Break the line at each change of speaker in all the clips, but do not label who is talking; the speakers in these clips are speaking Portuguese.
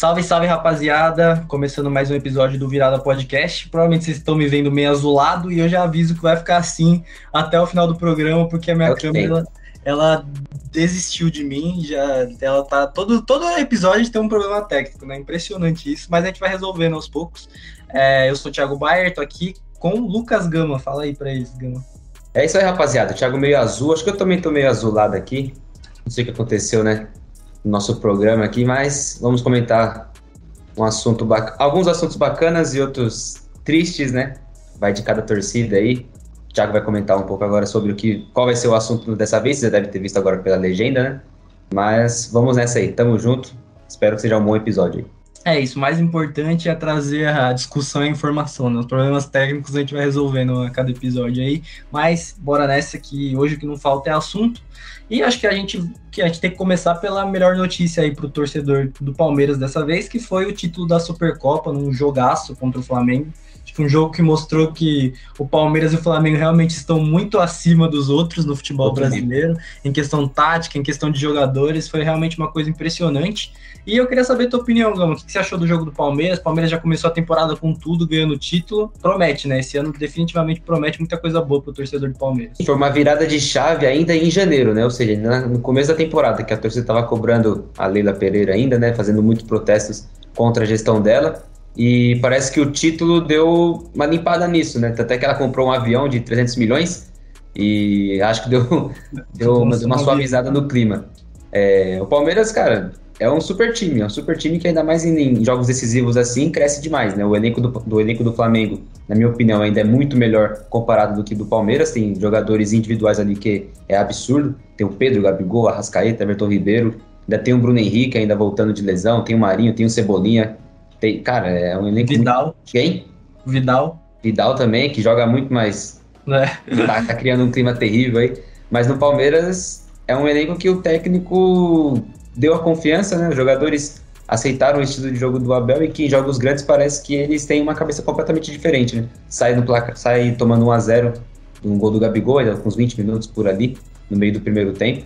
Salve, salve, rapaziada! Começando mais um episódio do Virada Podcast. Provavelmente vocês estão me vendo meio azulado e eu já aviso que vai ficar assim até o final do programa, porque a minha câmera ela desistiu de mim, já ela tá todo todo episódio tem um problema técnico, né? Impressionante isso, mas a gente vai resolvendo aos poucos. É, eu sou o Thiago Bayer, tô aqui com o Lucas Gama. Fala aí pra eles, Gama.
É isso aí, rapaziada. Thiago meio azul. Acho que eu também tô meio azulado aqui. Não sei o que aconteceu, né? No nosso programa aqui, mas vamos comentar um assunto alguns assuntos bacanas e outros tristes, né? Vai de cada torcida aí. O Thiago vai comentar um pouco agora sobre o que, qual vai ser o assunto dessa vez. Você já deve ter visto agora pela legenda, né? Mas vamos nessa aí. Tamo junto. Espero que seja um bom episódio aí.
É isso, o mais importante é trazer a discussão e a informação, né? Os problemas técnicos a gente vai resolvendo a cada episódio aí, mas bora nessa que hoje o que não falta é assunto. E acho que a gente que a gente tem que começar pela melhor notícia aí para o torcedor do Palmeiras dessa vez, que foi o título da Supercopa num jogaço contra o Flamengo. Que um jogo que mostrou que o Palmeiras e o Flamengo realmente estão muito acima dos outros no futebol brasileiro, em questão tática, em questão de jogadores, foi realmente uma coisa impressionante. E eu queria saber a tua opinião, Gama. O que você achou do jogo do Palmeiras? O Palmeiras já começou a temporada com tudo, ganhando título. Promete, né? Esse ano definitivamente promete muita coisa boa pro torcedor do Palmeiras.
Foi uma virada de chave ainda em janeiro, né? Ou seja, no começo da temporada, que a torcida estava cobrando a Leila Pereira ainda, né? Fazendo muitos protestos contra a gestão dela. E parece que o título deu uma limpada nisso, né? Até que ela comprou um avião de 300 milhões e acho que deu, deu uma, uma suavizada no clima. É, o Palmeiras, cara, é um super time, é um super time que ainda mais em, em jogos decisivos assim cresce demais, né? O elenco do, do, elenco do Flamengo, na minha opinião, ainda é muito melhor comparado do que do Palmeiras. Tem jogadores individuais ali que é absurdo. Tem o Pedro, o Gabigol, Arrascaeta, Everton Ribeiro. Ainda tem o Bruno Henrique ainda voltando de lesão. Tem o Marinho, tem o Cebolinha. Tem, cara, é um elenco.
Vidal. Muito...
Quem?
Vidal.
Vidal também, que joga muito mais. É. Tá, tá criando um clima terrível aí. Mas no Palmeiras é um elenco que o técnico deu a confiança, né? Os jogadores aceitaram o estilo de jogo do Abel e que em jogos grandes parece que eles têm uma cabeça completamente diferente, né? Sai, no placa, sai tomando 1 a 0 um gol do Gabigol, com uns 20 minutos por ali, no meio do primeiro tempo,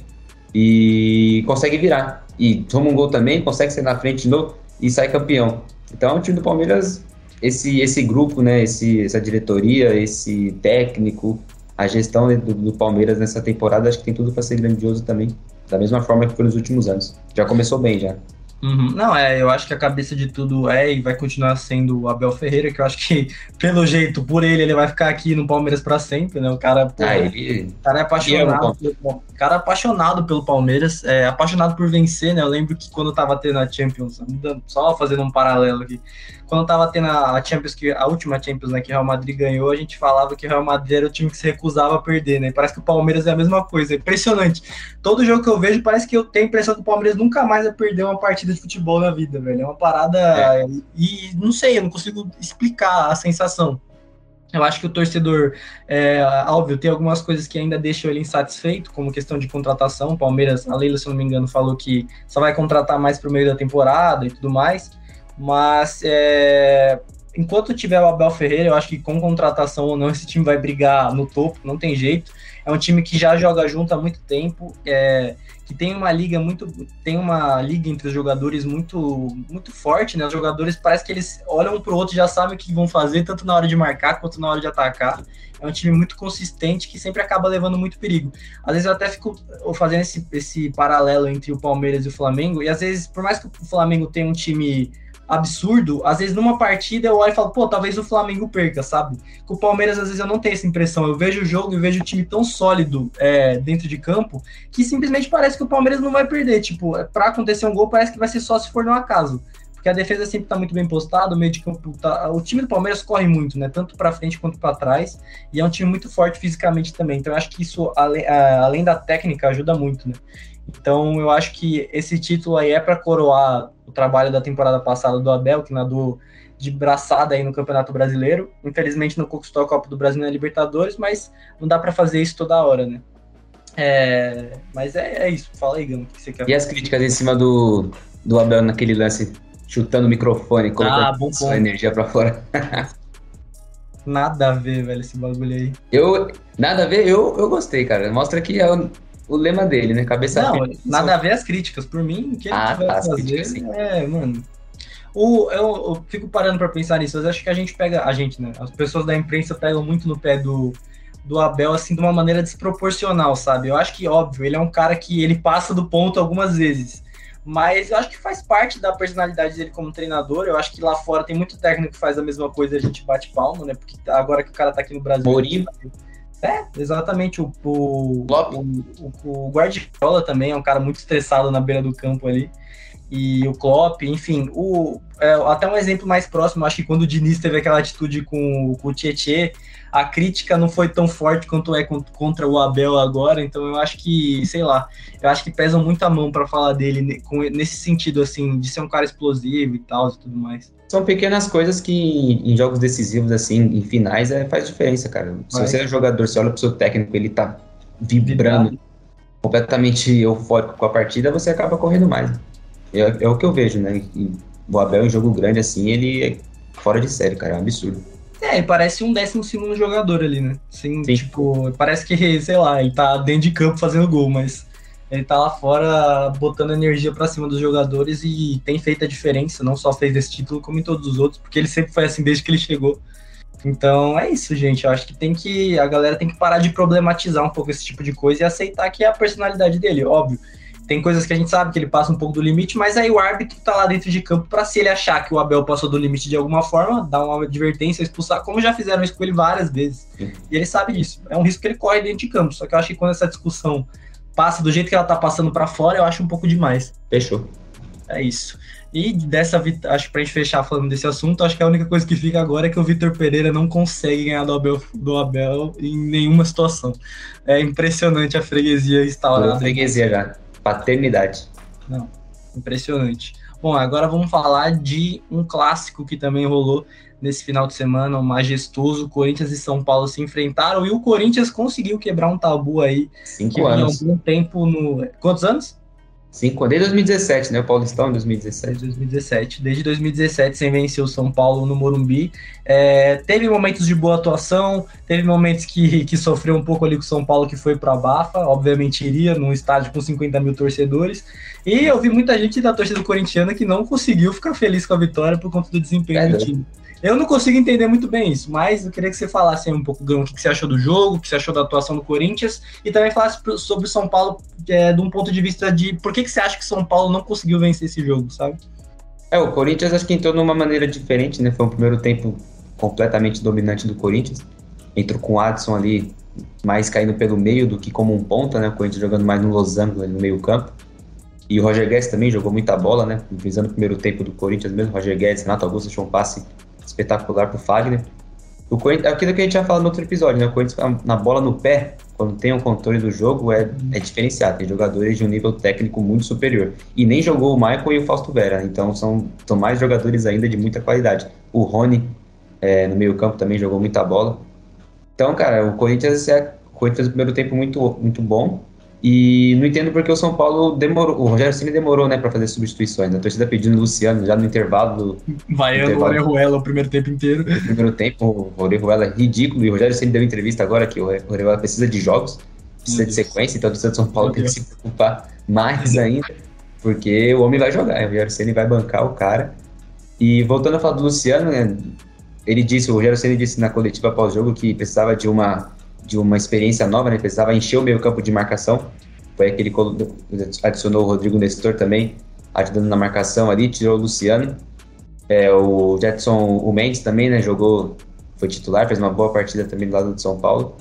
e consegue virar. E toma um gol também, consegue sair na frente de novo e sai campeão. Então, o time do Palmeiras, esse, esse grupo, né, esse, essa diretoria, esse técnico, a gestão do, do Palmeiras nessa temporada, acho que tem tudo para ser grandioso também da mesma forma que foi nos últimos anos. Já começou bem já.
Uhum. Não, é, eu acho que a cabeça de tudo é e vai continuar sendo o Abel Ferreira, que eu acho que, pelo jeito, por ele, ele vai ficar aqui no Palmeiras para sempre, né? O cara, pô, ah, ele... cara é apaixonado, pelo, cara é apaixonado pelo Palmeiras, é apaixonado por vencer, né? Eu lembro que quando eu tava tendo a Champions, só fazendo um paralelo aqui, quando tava tendo a Champions, que a última Champions né, que o Real Madrid ganhou, a gente falava que o Real Madrid era o time que se recusava a perder, né? Parece que o Palmeiras é a mesma coisa, é impressionante. Todo jogo que eu vejo, parece que eu tenho a impressão que o Palmeiras nunca mais vai perder uma partida de futebol na vida, velho. É uma parada. É. E não sei, eu não consigo explicar a sensação. Eu acho que o torcedor, é, óbvio, tem algumas coisas que ainda deixam ele insatisfeito, como questão de contratação. O Palmeiras, a Leila, se não me engano, falou que só vai contratar mais para o meio da temporada e tudo mais. Mas é, enquanto tiver o Abel Ferreira, eu acho que com contratação ou não, esse time vai brigar no topo, não tem jeito. É um time que já joga junto há muito tempo, é, que tem uma liga muito. Tem uma liga entre os jogadores muito, muito forte, né? Os jogadores parece que eles olham um pro outro e já sabem o que vão fazer, tanto na hora de marcar quanto na hora de atacar. É um time muito consistente que sempre acaba levando muito perigo. Às vezes eu até fico fazendo esse, esse paralelo entre o Palmeiras e o Flamengo, e às vezes, por mais que o Flamengo tenha um time absurdo, às vezes numa partida eu olho e falo, pô, talvez o Flamengo perca, sabe? Com o Palmeiras, às vezes eu não tenho essa impressão. Eu vejo o jogo e vejo o time tão sólido é, dentro de campo que simplesmente parece que o Palmeiras não vai perder. Tipo, é, para acontecer um gol, parece que vai ser só se for no acaso. Porque a defesa sempre tá muito bem postada, o meio de campo tá. O time do Palmeiras corre muito, né? Tanto para frente quanto para trás. E é um time muito forte fisicamente também. Então eu acho que isso, além, além da técnica, ajuda muito, né? Então eu acho que esse título aí é para coroar o trabalho da temporada passada do Abel, que nadou de braçada aí no Campeonato Brasileiro. Infelizmente não conquistou a Copa do Brasil na Libertadores, mas não dá para fazer isso toda hora, né? É, mas é, é, isso. Fala aí, Gama, o que você quer
E as críticas em cima do, do Abel naquele lance chutando o microfone, colocando ah, bom, bom. energia para fora.
nada a ver, velho, esse bagulho aí.
Eu, nada a ver, eu, eu gostei, cara. Mostra que é o, lema dele, né? Cabeça
Não, nada a ver as críticas. Por mim, o que ele ah, tiver tá, fazer, críticas, é, mano. O, eu, eu fico parando para pensar nisso. Eu acho que a gente pega, a gente, né? As pessoas da imprensa pegam muito no pé do, do Abel, assim, de uma maneira desproporcional, sabe? Eu acho que, óbvio, ele é um cara que ele passa do ponto algumas vezes. Mas eu acho que faz parte da personalidade dele como treinador. Eu acho que lá fora tem muito técnico que faz a mesma coisa e a gente bate palma, né? Porque agora que o cara tá aqui no Brasil.
Mourinho.
É, exatamente. O, o, o, o, Guardiola também é um cara muito estressado na beira do campo ali. E o Klopp, enfim, o, é, até um exemplo mais próximo, acho que quando o Diniz teve aquela atitude com, com o Tietê, a crítica não foi tão forte quanto é contra o Abel agora, então eu acho que, sei lá, eu acho que pesa muito a mão para falar dele nesse sentido, assim, de ser um cara explosivo e tal e tudo mais.
São pequenas coisas que em jogos decisivos, assim, em finais, é, faz diferença, cara. Se Vai. você é jogador, você olha pro seu técnico, ele tá vibrando, Vibrado. completamente eufórico com a partida, você acaba correndo mais. É, é o que eu vejo, né? E o Abel em jogo grande, assim, ele é fora de série, cara, é um absurdo.
É, parece um décimo segundo jogador ali, né? Assim, Sim. tipo, parece que, sei lá, ele tá dentro de campo fazendo gol, mas ele tá lá fora botando energia para cima dos jogadores e tem feito a diferença, não só fez esse título, como em todos os outros, porque ele sempre foi assim desde que ele chegou. Então é isso, gente. Eu acho que tem que. A galera tem que parar de problematizar um pouco esse tipo de coisa e aceitar que é a personalidade dele, óbvio. Tem coisas que a gente sabe que ele passa um pougo do limite, mas aí o árbitro tá lá dentro de campo para se ele achar que o Abel passou do limite de alguma forma, dar uma advertência, expulsar, como já fizeram isso com ele várias vezes. E ele sabe disso. É um risco que ele corre dentro de campo. Só que eu acho que quando essa discussão passa do jeito que ela tá passando para fora, eu acho um pouco demais.
Fechou.
É isso. E dessa, acho que pra gente fechar falando desse assunto, acho que a única coisa que fica agora é que o Vitor Pereira não consegue ganhar do Abel, do Abel em nenhuma situação. É impressionante a freguesia instaurada. A
freguesia já. Paternidade.
Não, impressionante. Bom, agora vamos falar de um clássico que também rolou nesse final de semana, um majestoso. Corinthians e São Paulo se enfrentaram e o Corinthians conseguiu quebrar um tabu aí.
Cinco anos.
algum tempo no. Quantos anos?
Cinco, desde 2017, né? O Paulistão em 2017.
Desde 2017. Desde 2017, sem vencer o São Paulo no Morumbi. É, teve momentos de boa atuação, teve momentos que, que sofreu um pouco ali com o São Paulo, que foi para a Bafa. Obviamente iria num estádio com 50 mil torcedores. E eu vi muita gente da torcida corintiana que não conseguiu ficar feliz com a vitória por conta do desempenho é, do time. Eu não consigo entender muito bem isso, mas eu queria que você falasse um pouco, Gão, o que você achou do jogo, o que você achou da atuação do Corinthians, e também falasse sobre o São Paulo é, de um ponto de vista de por que, que você acha que São Paulo não conseguiu vencer esse jogo, sabe?
É, o Corinthians acho que entrou de uma maneira diferente, né? Foi um primeiro tempo completamente dominante do Corinthians. Entrou com o Adson ali mais caindo pelo meio do que como um ponta, né? O Corinthians jogando mais no losango, no meio campo. E o Roger Guedes também jogou muita bola, né? Visando o primeiro tempo do Corinthians mesmo. Roger Guedes, Renato Augusto achou um passe espetacular pro Fagner. O Corinthians, aquilo que a gente já falou no outro episódio, né? O Corinthians na bola no pé, quando tem o controle do jogo, é, é diferenciado. Tem jogadores de um nível técnico muito superior. E nem jogou o Michael e o Fausto Vera, então são, são mais jogadores ainda de muita qualidade. O Rony, é, no meio-campo, também jogou muita bola. Então, cara, o Corinthians, é, o Corinthians fez o primeiro tempo muito, muito bom. E não entendo porque o São Paulo demorou, o Rogério Ceni demorou, né, para fazer substituições. A torcida pedindo o Luciano já no intervalo do.
Vaiando o Orejuela o primeiro tempo inteiro.
No primeiro tempo, o Orejuela é ridículo. E o Rogério Ceni deu entrevista agora que o Orejuela precisa de jogos, precisa de sequência, então a torcida de São Paulo tem que se preocupar mais ainda, porque o homem vai jogar. O Rogério Ceni vai bancar o cara. E voltando a falar do Luciano, né, ele disse, o Rogério Ceni disse na coletiva pós-jogo que precisava de uma de uma experiência nova, né? Precisava encher o meio campo de marcação. Foi aquele que adicionou o Rodrigo Nestor também, ajudando na marcação ali, tirou o Luciano. É, o Jetson, o Mendes também, né? Jogou, foi titular, fez uma boa partida também do lado de São Paulo.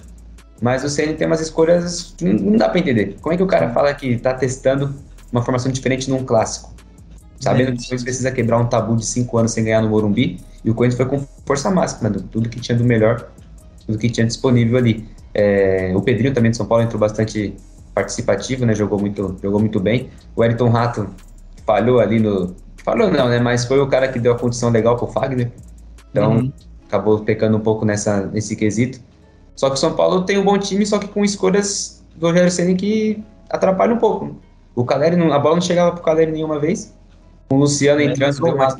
Mas o CN tem umas escolhas que não dá para entender. Como é que o cara fala que tá testando uma formação diferente num clássico? Sabendo que o Corinthians precisa quebrar um tabu de cinco anos sem ganhar no Morumbi, e o Corinthians foi com força máxima, tudo que tinha do melhor, tudo que tinha disponível ali. É, o Pedrinho também de São Paulo entrou bastante participativo, né? Jogou muito, jogou muito bem. O Eriton Rato falhou ali no. Falhou não, né? Mas foi o cara que deu a condição legal pro Fagner. Então uhum. acabou pecando um pouco nessa, nesse quesito. Só que o São Paulo tem um bom time, só que com escolhas do Rogério Senna que atrapalham um pouco. O Caleri, não, a bola não chegava pro Caleri nenhuma vez. Com o Luciano é, entrando, deu uma,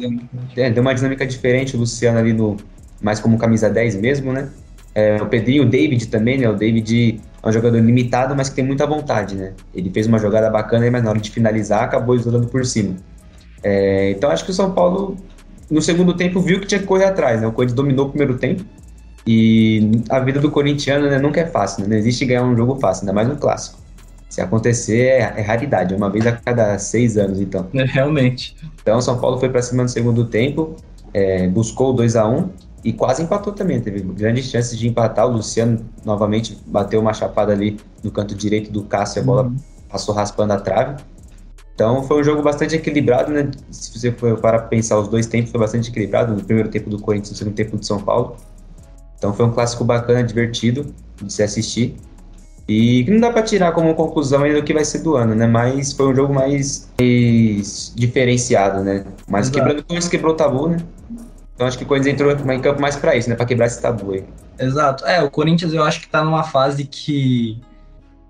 é, deu uma dinâmica diferente. O Luciano ali no mais como camisa 10 mesmo, né? É, o Pedrinho, o David também, né? O David é um jogador limitado, mas que tem muita vontade, né? Ele fez uma jogada bacana, mas na hora de finalizar acabou isolando por cima. É, então acho que o São Paulo no segundo tempo viu que tinha que correr atrás, né? O Corinthians dominou o primeiro tempo. E a vida do corintiano né, nunca é fácil, né? Não existe ganhar um jogo fácil, ainda mais um clássico. Se acontecer, é, é raridade, é uma vez a cada seis anos, então.
É, realmente.
Então, São Paulo foi para cima no segundo tempo, é, buscou o 2 a 1 e quase empatou também. Teve grandes chances de empatar. O Luciano novamente bateu uma chapada ali no canto direito do Cássio, a bola uhum. passou raspando a trave. Então foi um jogo bastante equilibrado, né? Se você for para pensar os dois tempos, foi bastante equilibrado. No primeiro tempo do Corinthians, no segundo tempo do São Paulo. Então foi um clássico bacana, divertido de se assistir. E não dá para tirar como conclusão ainda o que vai ser do ano, né? Mas foi um jogo mais, mais diferenciado, né? Mas Exato. quebrando quebrou o tabu, né? Então acho que o Corinthians entrou em campo mais para isso, né? Para quebrar esse tabu aí.
Exato. É, o Corinthians eu acho que tá numa fase que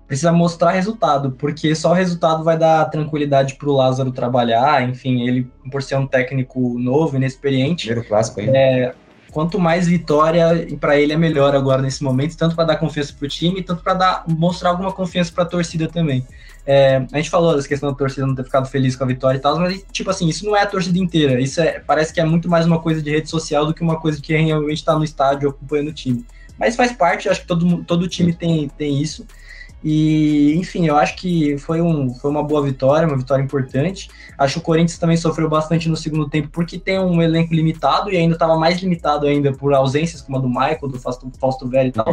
precisa mostrar resultado, porque só o resultado vai dar tranquilidade para o Lázaro trabalhar, enfim, ele por ser um técnico novo, inexperiente.
Primeiro clássico
ainda. É, quanto mais vitória para ele é melhor agora nesse momento, tanto para dar confiança para o time, tanto para dar mostrar alguma confiança para a torcida também. É, a gente falou dessa questão da torcida não ter ficado feliz com a vitória e tal, mas tipo assim, isso não é a torcida inteira. Isso é, parece que é muito mais uma coisa de rede social do que uma coisa que realmente está no estádio acompanhando o time. Mas faz parte, acho que todo, todo time tem, tem isso. E, enfim, eu acho que foi, um, foi uma boa vitória, uma vitória importante. Acho que o Corinthians também sofreu bastante no segundo tempo, porque tem um elenco limitado e ainda estava mais limitado ainda por ausências como a do Michael, do Fausto, Fausto Velho e tal.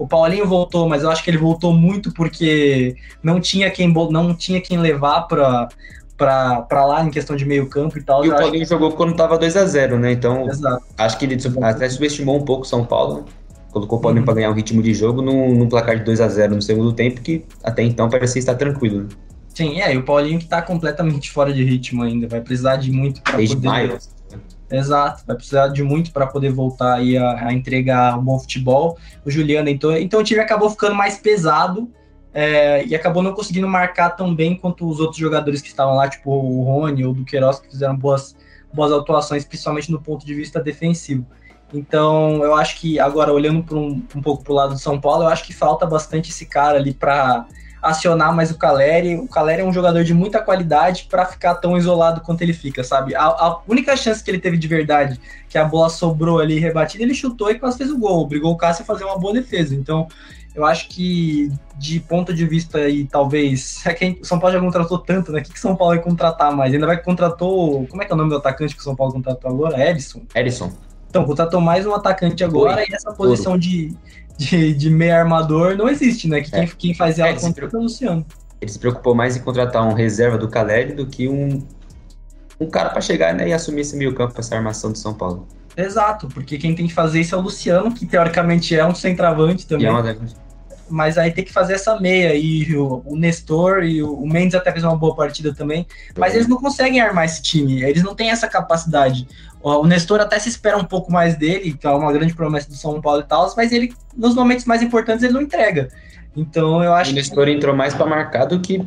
O Paulinho voltou, mas eu acho que ele voltou muito porque não tinha quem, não tinha quem levar para para lá em questão de meio campo e tal.
E o Paulinho que... jogou quando estava 2 a 0 né? Então, Exato. acho que ele até subestimou um pouco o São Paulo, né? colocou o Paulinho uhum. para ganhar um ritmo de jogo num, num, placar de 2 a 0 no segundo tempo, que até então parecia estar tranquilo. Né?
Sim, é, e o Paulinho que está completamente fora de ritmo ainda, vai precisar de muito para poder... Maio. Exato, vai precisar de muito para poder voltar aí a, a, entregar um bom futebol. O Juliano, então, então o time acabou ficando mais pesado é, e acabou não conseguindo marcar tão bem quanto os outros jogadores que estavam lá, tipo o Rony ou o Duqueiroz, que fizeram boas, boas atuações, principalmente no ponto de vista defensivo. Então, eu acho que agora, olhando um, um pouco para o lado do São Paulo, eu acho que falta bastante esse cara ali para acionar mais o Caleri. O Caleri é um jogador de muita qualidade para ficar tão isolado quanto ele fica, sabe? A, a, única chance que ele teve de verdade, que a bola sobrou ali rebatida, ele chutou e quase fez o gol. Obrigou o Cássio a fazer uma boa defesa. Então, eu acho que de ponto de vista aí, talvez. É São Paulo já contratou tanto, né? O que, que São Paulo vai contratar mais? Ainda vai contratou. Como é que é o nome do atacante que o São Paulo contratou agora? Edson?
Edson.
Então, contratou mais um atacante agora e essa posição de, de, de meio armador não existe, né? Que quem, é. quem faz ela é, contra é o Luciano.
Ele se preocupou mais em contratar um reserva do Caleri do que um, um cara para chegar né, e assumir esse meio campo, essa armação do São Paulo.
Exato, porque quem tem que fazer isso é o Luciano, que teoricamente é um centroavante também. É uma mas aí tem que fazer essa meia e o, o Nestor e o, o, Mendes até fez uma boa partida também, mas eles não conseguem armar esse time, eles não têm essa capacidade. O Nestor até se espera um pouco mais dele, que é uma grande promessa do São Paulo e tal, mas ele, nos momentos mais importantes, ele não entrega. Então eu acho
O Nestor que... entrou mais para marcar do que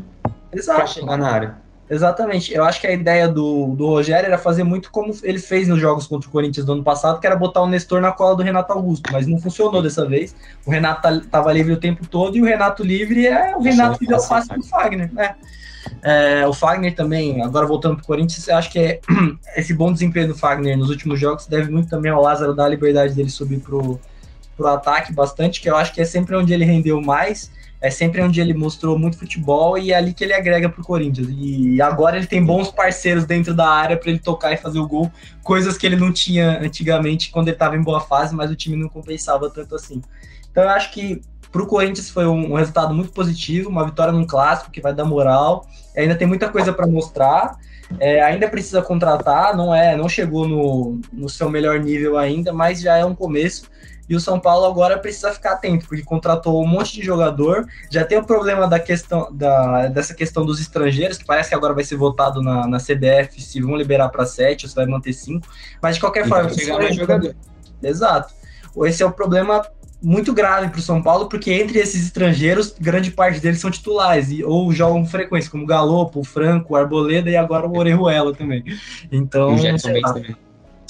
para chegar na área.
Exatamente. Eu acho que a ideia do, do Rogério era fazer muito como ele fez nos jogos contra o Corinthians do ano passado, que era botar o Nestor na cola do Renato Augusto, mas não funcionou dessa vez. O Renato estava tá, livre o tempo todo e o Renato livre é o Renato que deu o passe pro Fagner, né? É, o Fagner também, agora voltando para o Corinthians, eu acho que é, esse bom desempenho do Fagner nos últimos jogos deve muito também ao Lázaro dar a liberdade dele subir pro, pro ataque bastante, que eu acho que é sempre onde ele rendeu mais é sempre onde ele mostrou muito futebol e é ali que ele agrega pro Corinthians. E agora ele tem bons parceiros dentro da área para ele tocar e fazer o gol, coisas que ele não tinha antigamente quando ele estava em boa fase, mas o time não compensava tanto assim. Então eu acho que pro Corinthians foi um, um resultado muito positivo, uma vitória num clássico que vai dar moral. Ainda tem muita coisa para mostrar. É, ainda precisa contratar, não é, não chegou no, no seu melhor nível ainda, mas já é um começo. E o São Paulo agora precisa ficar atento, porque contratou um monte de jogador. Já tem o problema da questão da, dessa questão dos estrangeiros, que parece que agora vai ser votado na, na CBF se vão liberar para sete ou se vai manter cinco. Mas de qualquer e forma. Chegar mais jogador. Exato. Esse é o problema muito grave para o São Paulo, porque entre esses estrangeiros, grande parte deles são titulares, e, ou jogam frequência, como o Galopo, o Franco, o Arboleda e agora o Orejuela também. Então. O Jetson também.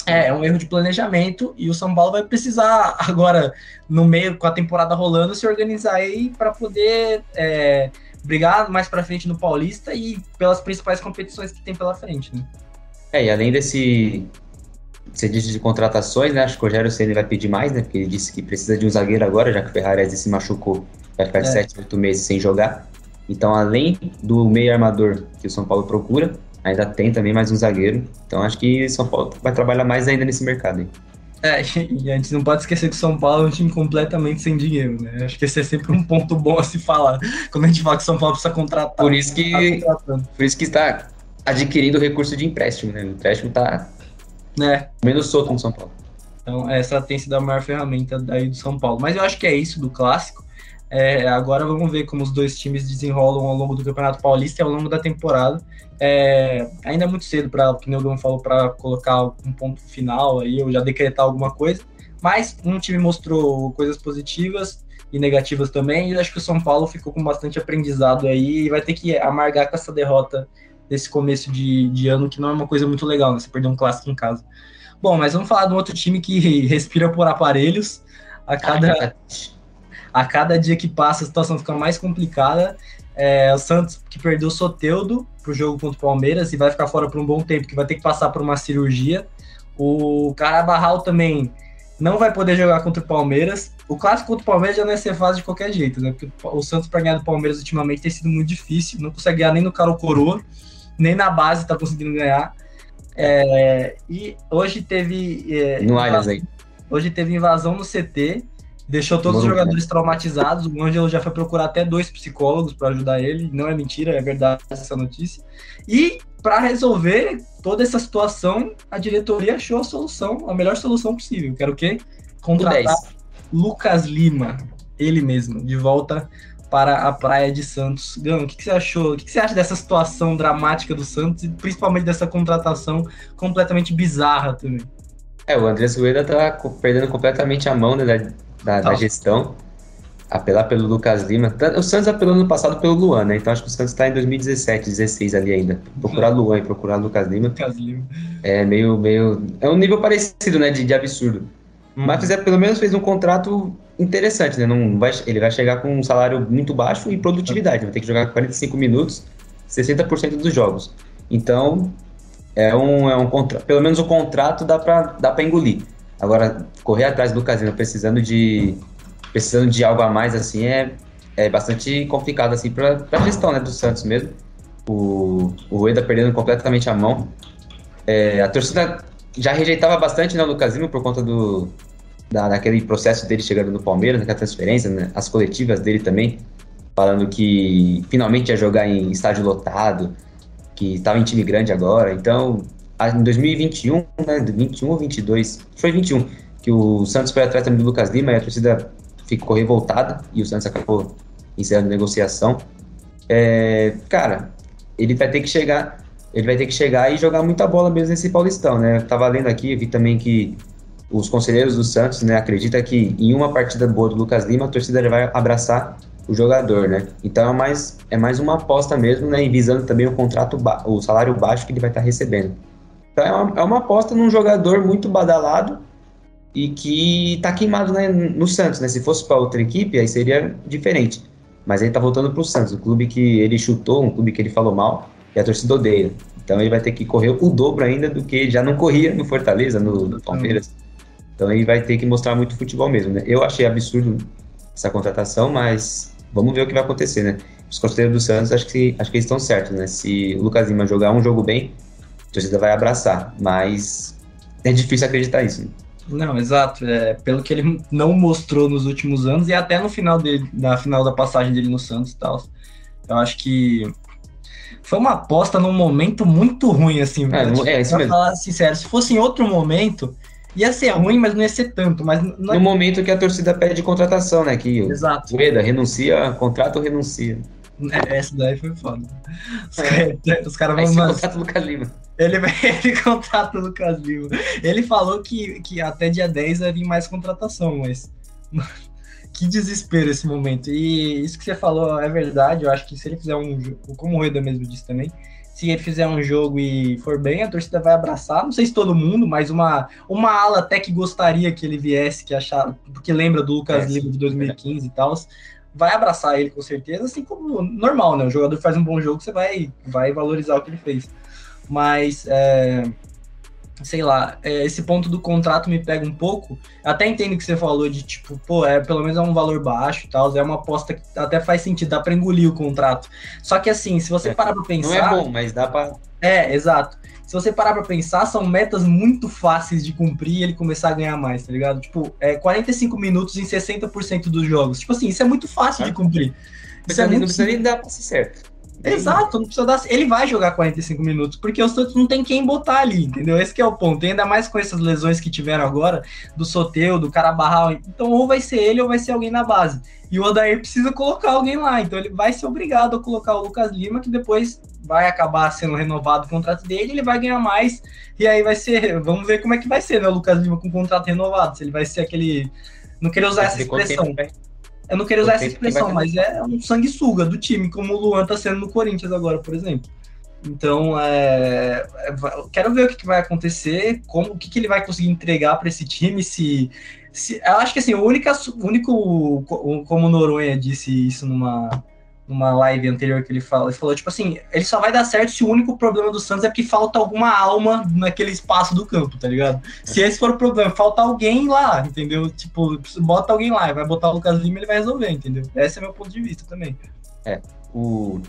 É, é um erro de planejamento e o São Paulo vai precisar agora, no meio, com a temporada rolando, se organizar aí para poder é, brigar mais para frente no Paulista e pelas principais competições que tem pela frente, né?
É, e além desse você disse de contratações, né? Acho que o Rogério Ceni vai pedir mais, né? Porque ele disse que precisa de um zagueiro agora, já que o Ferrarese se machucou, vai ficar é. 7, 8 meses sem jogar. Então, além do meio armador que o São Paulo procura, ainda tem também mais um zagueiro. Então, acho que São Paulo vai trabalhar mais ainda nesse mercado. Hein?
É, e a gente não pode esquecer que o São Paulo é um time completamente sem dinheiro, né? Acho que esse é sempre um ponto bom a se falar quando a gente fala que o São Paulo precisa contratar.
Por isso que, tá por isso que está adquirindo recurso de empréstimo, né? O empréstimo está
é.
menos solto no São Paulo.
Então, essa tem sido a maior ferramenta daí do São Paulo. Mas eu acho que é isso do clássico. É, agora vamos ver como os dois times desenrolam ao longo do Campeonato Paulista e ao longo da temporada. É, ainda é muito cedo para, o que o falou, para colocar um ponto final aí, ou já decretar alguma coisa. Mas um time mostrou coisas positivas e negativas também, e acho que o São Paulo ficou com bastante aprendizado aí e vai ter que amargar com essa derrota desse começo de, de ano, que não é uma coisa muito legal, né? Você perder um clássico em casa. Bom, mas vamos falar de um outro time que respira por aparelhos. A cada, a cada dia que passa, a situação fica mais complicada. É, o Santos que perdeu o Soteudo pro jogo contra o Palmeiras e vai ficar fora por um bom tempo, que vai ter que passar por uma cirurgia. O Carabarral também não vai poder jogar contra o Palmeiras. O clássico contra o Palmeiras já não ia ser fácil de qualquer jeito, né? Porque o Santos para ganhar do Palmeiras ultimamente tem sido muito difícil, não consegue ganhar nem no Caro Coroa nem na base tá conseguindo ganhar. É, e hoje teve. É,
no Allianz.
Hoje teve invasão no CT, deixou todos Mano, os jogadores traumatizados. O Ângelo já foi procurar até dois psicólogos para ajudar ele. Não é mentira, é verdade essa notícia. E para resolver toda essa situação, a diretoria achou a solução, a melhor solução possível. Quero o quê? Contratar Lucas Lima, ele mesmo, de volta para a Praia de Santos. Gão, o que, que, você achou? O que, que, você acha dessa situação dramática do Santos e principalmente dessa contratação completamente bizarra também?
É, o André Rueda tá perdendo completamente a mão né, da, da, da, gestão. Apelar pelo Lucas Lima. O Santos apelou no passado pelo Luan, né? Então acho que o Santos está em 2017, 16 ali ainda. Procurar uhum. Luan e procurar Lucas Lima. Lucas Lima. É meio, meio. É um nível parecido, né? De, de absurdo. Hum. Mas fizer, pelo menos fez um contrato interessante, né? Não vai, ele vai chegar com um salário muito baixo e produtividade. Vai ter que jogar 45 minutos, 60% dos jogos. Então, é um, é um contrato. Pelo menos o contrato dá pra, dá pra engolir. Agora, correr atrás do Casino precisando de precisando de algo a mais assim é, é bastante complicado assim para a gestão né, do Santos mesmo. O, o Rueda perdendo completamente a mão. É, a torcida já rejeitava bastante né, o Lucas por conta do, da, daquele processo dele chegando no Palmeiras, naquela transferência, né, as coletivas dele também, falando que finalmente ia jogar em estádio lotado, que estava em time grande agora. Então, em 2021, né, 21 ou 22, foi 21, que o Santos foi atrás também do Lucas Lima e a torcida ficou revoltada e o Santos acabou encerrando a negociação. É, cara, ele vai ter que chegar ele vai ter que chegar e jogar muita bola mesmo nesse Paulistão, né? Eu tava lendo aqui, vi também que os conselheiros do Santos, né, acredita que em uma partida boa do Lucas Lima, a torcida vai abraçar o jogador, né? Então é mais, é mais uma aposta mesmo, né? E visando também o contrato, o salário baixo que ele vai estar tá recebendo. Então é uma, é uma aposta num jogador muito badalado e que tá queimado né, no Santos, né? Se fosse para outra equipe, aí seria diferente. Mas ele tá voltando pro Santos, o clube que ele chutou, um clube que ele falou mal e a torcida odeia. Então ele vai ter que correr o dobro ainda do que já não corria no Fortaleza, no, no Palmeiras. Então ele vai ter que mostrar muito futebol mesmo, né? Eu achei absurdo essa contratação, mas vamos ver o que vai acontecer, né? Os conselheiros do Santos acho que, acho que eles estão certos, né? Se o Lucas Lima jogar um jogo bem, a torcida vai abraçar, mas é difícil acreditar isso. Né?
Não, exato. É, pelo que ele não mostrou nos últimos anos e até no final dele, na final da passagem dele no Santos e tal. Eu acho que foi uma aposta num momento muito ruim, assim.
É, é isso mesmo.
falar sincero, se fosse em outro momento, ia ser ruim, mas não ia ser tanto. Mas
não... É no momento que a torcida pede contratação, né? Que Exato. o Eda renuncia, contrato renuncia.
É, essa daí foi foda. Os é. caras cara vão.
Mas... Contrato do Lucas Lima.
Ele, ele contrata o Lucas Lima. Ele falou que, que até dia 10 vai vir mais contratação, mas. que desespero esse momento. E isso que você falou é verdade. Eu acho que se ele fizer um. Como o Rueda mesmo disse também, se ele fizer um jogo e for bem, a torcida vai abraçar. Não sei se todo mundo, mas uma, uma ala até que gostaria que ele viesse, que achar, porque lembra do Lucas é, Lima de 2015 é. e tal, vai abraçar ele com certeza, assim como normal, né? O jogador faz um bom jogo, você vai, vai valorizar o que ele fez. Mas é, sei lá, é, esse ponto do contrato me pega um pouco. Até entendo que você falou de tipo, pô, é pelo menos é um valor baixo e tal, é uma aposta que até faz sentido, dá pra engolir o contrato. Só que assim, se você é, parar pra pensar.
Não é bom, mas dá pra.
É, exato. Se você parar pra pensar, são metas muito fáceis de cumprir e ele começar a ganhar mais, tá ligado? Tipo, é 45 minutos em 60% dos jogos. Tipo assim, isso é muito fácil é. de cumprir.
Isso é muito... não precisa nem dar pra ser certo.
Exato, não precisa dar. Ele vai jogar 45 minutos, porque o Santos não tem quem botar ali, entendeu? Esse é o ponto. E ainda mais com essas lesões que tiveram agora, do Soteu, do Carabarral. Então, ou vai ser ele ou vai ser alguém na base. E o Odair precisa colocar alguém lá. Então, ele vai ser obrigado a colocar o Lucas Lima, que depois vai acabar sendo renovado o contrato dele, ele vai ganhar mais. E aí vai ser. Vamos ver como é que vai ser, né? O Lucas Lima com o contrato renovado. Se ele vai ser aquele. Não queria usar essa expressão. Eu não queria usar essa expressão, mas é um sanguessuga do time, como o Luan tá sendo no Corinthians agora, por exemplo. Então, é, é, quero ver o que, que, vai acontecer, como, o que, que ele vai conseguir entregar para esse time. Se, se, eu acho que assim, o único, o único, como o Noronha disse isso numa, numa live anterior que ele falou, ele falou, tipo assim, ele só vai dar certo se o único problema do Santos é que falta alguma alma naquele espaço do campo, tá ligado? Se esse for o problema, falta alguém lá, entendeu? Tipo, bota alguém lá, vai botar o Lucas Lima, ele vai resolver, entendeu? Esse é meu ponto de vista também.
É, o,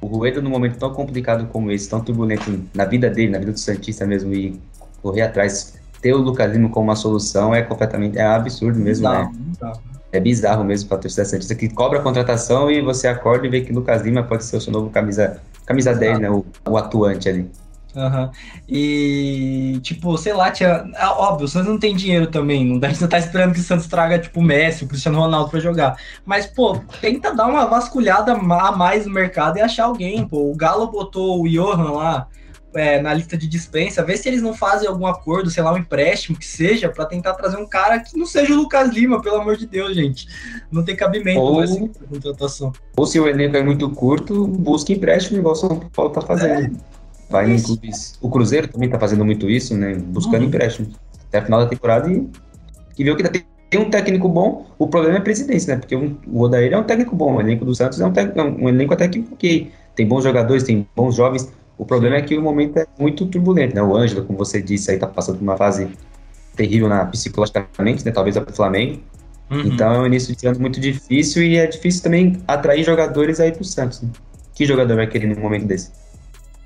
o Rueda, num momento tão complicado como esse, tão turbulento na vida dele, na vida do Santista mesmo, e correr atrás, ter o Lucas Lima como uma solução é completamente, é absurdo mesmo, não, né? Não é bizarro mesmo para a torcida Santista que cobra a contratação e você acorda e vê que Lucas Lima pode ser o seu novo camisa, camisa 10, né? O, o atuante ali.
Uhum. E, tipo, sei lá, tinha. É óbvio, o Santos não tem dinheiro também. Não dá, você tá esperando que o Santos traga, tipo, o Messi, o Cristiano Ronaldo pra jogar. Mas, pô, tenta dar uma vasculhada a mais no mercado e achar alguém, pô. O Galo botou o Johan lá é, na lista de dispensa, ver se eles não fazem algum acordo, sei lá, um empréstimo que seja, para tentar trazer um cara que não seja o Lucas Lima, pelo amor de Deus, gente. Não tem cabimento
ou, essa contratação. Ou se o elenco é muito curto, busque empréstimo, igual o São Paulo tá fazendo. É. Vai em clubes. O Cruzeiro também tá fazendo muito isso, né? Buscando uhum. empréstimo. Até a final da temporada e, e ver o que tem. Tem um técnico bom, o problema é a presidência, né? Porque o Odair é um técnico bom, o elenco do Santos é um, técnico, é um elenco técnico que tem bons jogadores, tem bons jovens, o problema é que o momento é muito turbulento, né? O Ângelo, como você disse, aí tá passando por uma fase terrível na psicologicamente, né? Talvez para o Flamengo. Uhum. Então é um início de ano muito difícil e é difícil também atrair jogadores aí pro Santos. Né? Que jogador vai querer num momento desse?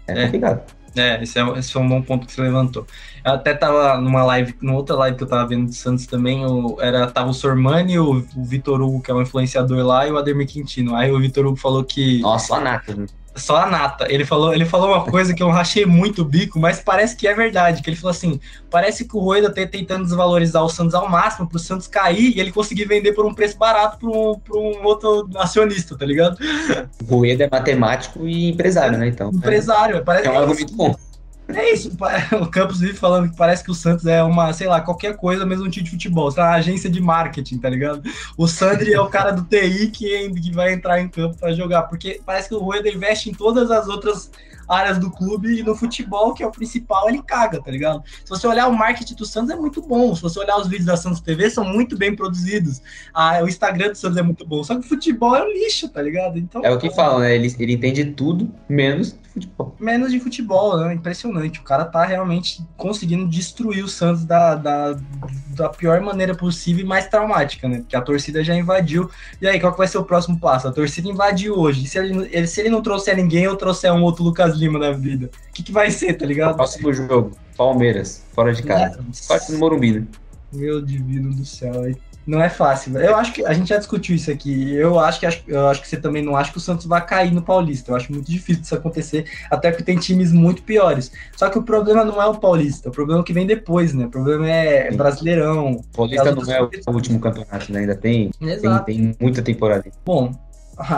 É, é. complicado.
É, esse, é, esse foi um bom ponto que você levantou. Eu até tava numa live, numa outra live que eu tava vendo de Santos também, o, era, tava o Sormani, o, o Vitor Hugo, que é um influenciador lá, e o Ademir Quintino. Aí o Vitor Hugo falou que.
Nossa, a nata, né?
Só a nata. Ele falou, ele falou uma coisa que eu rachei muito o bico, mas parece que é verdade. Que ele falou assim: parece que o Rueda tá tentando desvalorizar o Santos ao máximo para o Santos cair e ele conseguir vender por um preço barato para um, um outro acionista, tá ligado?
O Rueda é matemático e empresário, né? Então.
Empresário,
é, parece. É um argumento bom.
É isso, o Campos vive falando que parece que o Santos é uma, sei lá, qualquer coisa, mesmo um time de futebol. Você é uma agência de marketing, tá ligado? O Sandri é o cara do TI que, que vai entrar em campo para jogar, porque parece que o Rueda investe em todas as outras áreas do clube e no futebol, que é o principal, ele caga, tá ligado? Se você olhar o marketing do Santos é muito bom, se você olhar os vídeos da Santos TV, são muito bem produzidos. Ah, o Instagram do Santos é muito bom, só que o futebol é um lixo, tá ligado?
Então, é o que falam, né? Ele, ele entende tudo, menos futebol.
Menos de futebol, né? Impressionante. O cara tá realmente conseguindo destruir o Santos da, da, da pior maneira possível e mais traumática, né? Porque a torcida já invadiu. E aí, qual que vai ser o próximo passo? A torcida invadiu hoje. E se ele, ele, se ele não trouxer ninguém, eu trouxer um outro Lucas Lima da vida. O que, que vai ser, tá ligado?
Próximo jogo, Palmeiras, fora de casa. Quase no Morumbi, né?
Meu divino do céu. Não é fácil. Eu acho que a gente já discutiu isso aqui. Eu acho que eu acho que você também não acha que o Santos vai cair no Paulista. Eu acho muito difícil isso acontecer, até porque tem times muito piores. Só que o problema não é o Paulista, o problema é o que vem depois, né? O problema é Sim. Brasileirão. O
Paulista não é o último campeonato, né? Ainda tem, tem, tem muita temporada.
Bom,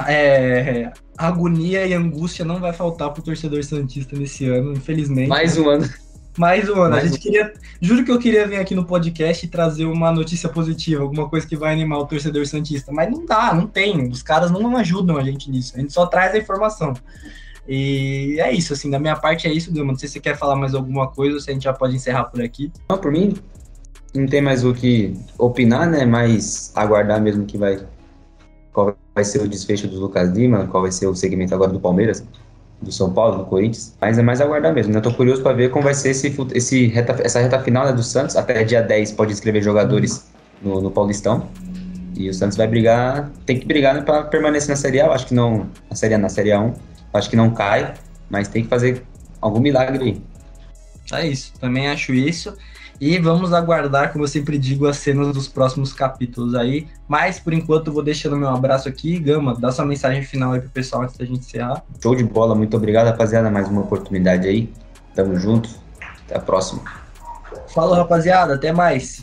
é, agonia e angústia não vai faltar pro torcedor santista nesse ano, infelizmente.
Mais um ano.
Mais um ano. Mais a gente queria. Juro que eu queria vir aqui no podcast e trazer uma notícia positiva, alguma coisa que vai animar o torcedor santista. Mas não dá, não tem. Os caras não ajudam a gente nisso. A gente só traz a informação. E é isso, assim, da minha parte é isso, Dilma. Não sei se você quer falar mais alguma coisa ou se a gente já pode encerrar por aqui.
Não, por mim, não tem mais o que opinar, né? Mas aguardar mesmo que vai qual vai ser o desfecho do Lucas Lima, qual vai ser o segmento agora do Palmeiras. Do São Paulo, do Corinthians, mas é mais aguardar mesmo. Eu tô curioso para ver como vai ser esse, esse reta, essa reta final né, do Santos. Até dia 10 pode inscrever jogadores no, no Paulistão. E o Santos vai brigar, tem que brigar né, para permanecer na Série A. Eu acho que não. Na Série A, na Série A1. Acho que não cai, mas tem que fazer algum milagre aí.
É isso, também acho isso. E vamos aguardar, como eu sempre digo, as cenas dos próximos capítulos aí. Mas por enquanto eu vou deixando meu abraço aqui. Gama, dá sua mensagem final aí pro pessoal antes da gente encerrar.
Show de bola, muito obrigado, rapaziada. Mais uma oportunidade aí. Tamo junto. Até a próxima.
Falou, rapaziada. Até mais.